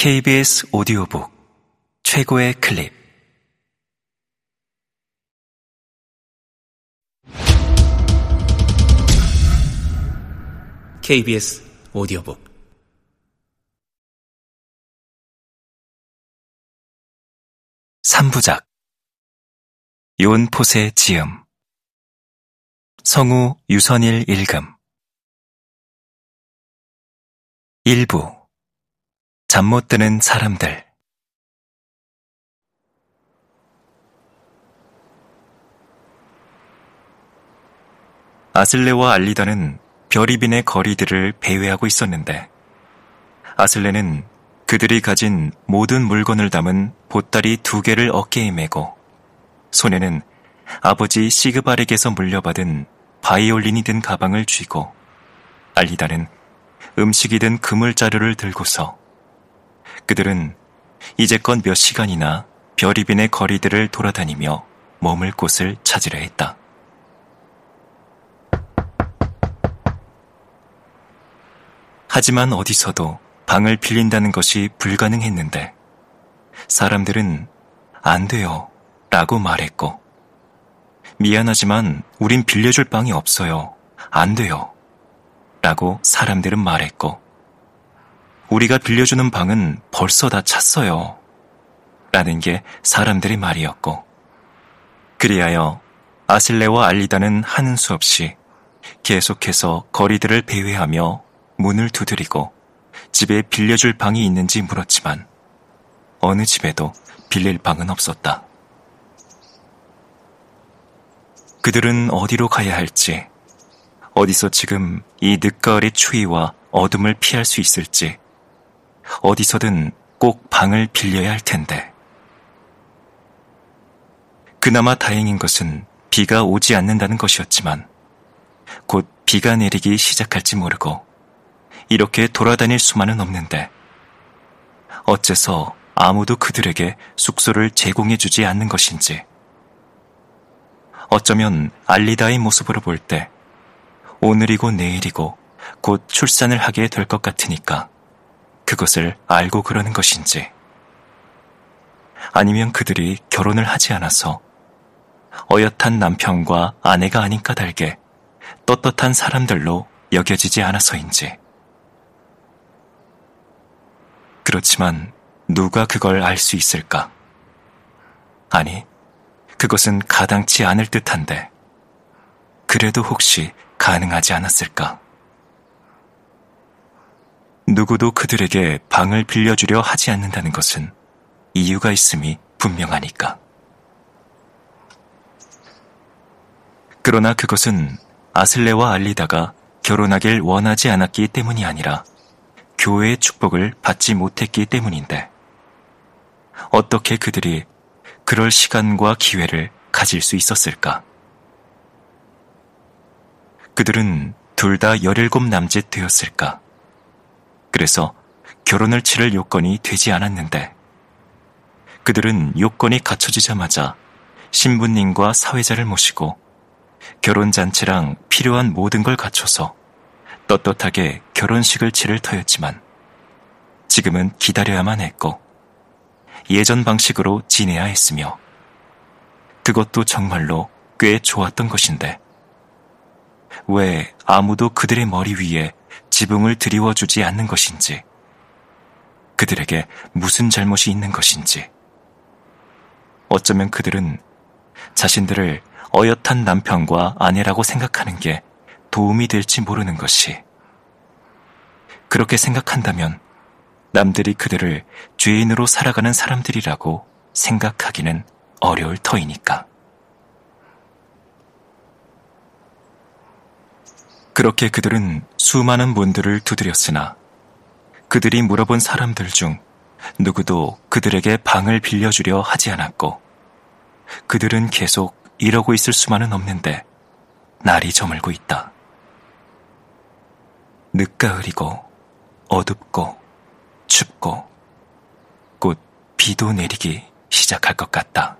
KBS 오디오북 최고의 클립. KBS 오디오북. 삼부작. 요은포세 지음. 성우 유선일 일금 일부 잠 못 드는 사람들. 아슬레와 알리다는 별이빈의 거리들을 배회하고 있었는데 아슬레는 그들이 가진 모든 물건을 담은 보따리 두 개를 어깨에 메고 손에는 아버지 시그발에게서 물려받은 바이올린이 든 가방을 쥐고 알리다는 음식이 든 그물 자루를 들고서 그들은 이제껏 몇 시간이나 별이빈의 거리들을 돌아다니며 머물 곳을 찾으려 했다. 하지만 어디서도 방을 빌린다는 것이 불가능했는데 사람들은 안 돼요 라고 말했고 미안하지만 우린 빌려줄 방이 없어요. 안 돼요. 라고 사람들은 말했고 우리가 빌려주는 방은 벌써 다 찼어요. 라는 게 사람들의 말이었고 그리하여 아슬레와 알리다는 하는 수 없이 계속해서 거리들을 배회하며 문을 두드리고 집에 빌려줄 방이 있는지 물었지만 어느 집에도 빌릴 방은 없었다. 그들은 어디로 가야 할지, 어디서 지금 이 늦가을의 추위와 어둠을 피할 수 있을지, 어디서든 꼭 방을 빌려야 할 텐데. 그나마 다행인 것은 비가 오지 않는다는 것이었지만, 곧 비가 내리기 시작할지 모르고, 이렇게 돌아다닐 수만은 없는데, 어째서 아무도 그들에게 숙소를 제공해주지 않는 것인지, 어쩌면 알리다의 모습으로 볼 때 오늘이고 내일이고 곧 출산을 하게 될 것 같으니까 그것을 알고 그러는 것인지 아니면 그들이 결혼을 하지 않아서 어엿한 남편과 아내가 아닌 까닭에 떳떳한 사람들로 여겨지지 않아서인지 그렇지만 누가 그걸 알 수 있을까? 아니, 그것은 가당치 않을 듯한데, 그래도 혹시 가능하지 않았을까? 누구도 그들에게 방을 빌려주려 하지 않는다는 것은 이유가 있음이 분명하니까. 그러나 그것은 아슬레와 알리다가 결혼하길 원하지 않았기 때문이 아니라 교회의 축복을 받지 못했기 때문인데 어떻게 그들이 그럴 시간과 기회를 가질 수 있었을까? 그들은 둘다 열일곱 남짓 되었을까? 그래서 결혼을 치를 요건이 되지 않았는데 그들은 요건이 갖춰지자마자 신부님과 사회자를 모시고 결혼잔치랑 필요한 모든 걸 갖춰서 떳떳하게 결혼식을 치를 터였지만 지금은 기다려야만 했고 예전 방식으로 지내야 했으며 그것도 정말로 꽤 좋았던 것인데 왜 아무도 그들의 머리 위에 지붕을 드리워주지 않는 것인지 그들에게 무슨 잘못이 있는 것인지 어쩌면 그들은 자신들을 어엿한 남편과 아내라고 생각하는 게 도움이 될지 모르는 것이 그렇게 생각한다면 남들이 그들을 죄인으로 살아가는 사람들이라고 생각하기는 어려울 터이니까. 그렇게 그들은 수많은 문들을 두드렸으나 그들이 물어본 사람들 중 누구도 그들에게 방을 빌려주려 하지 않았고 그들은 계속 이러고 있을 수만은 없는데 날이 저물고 있다. 늦가을이고 어둡고 춥고 곧 비도 내리기 시작할 것 같다.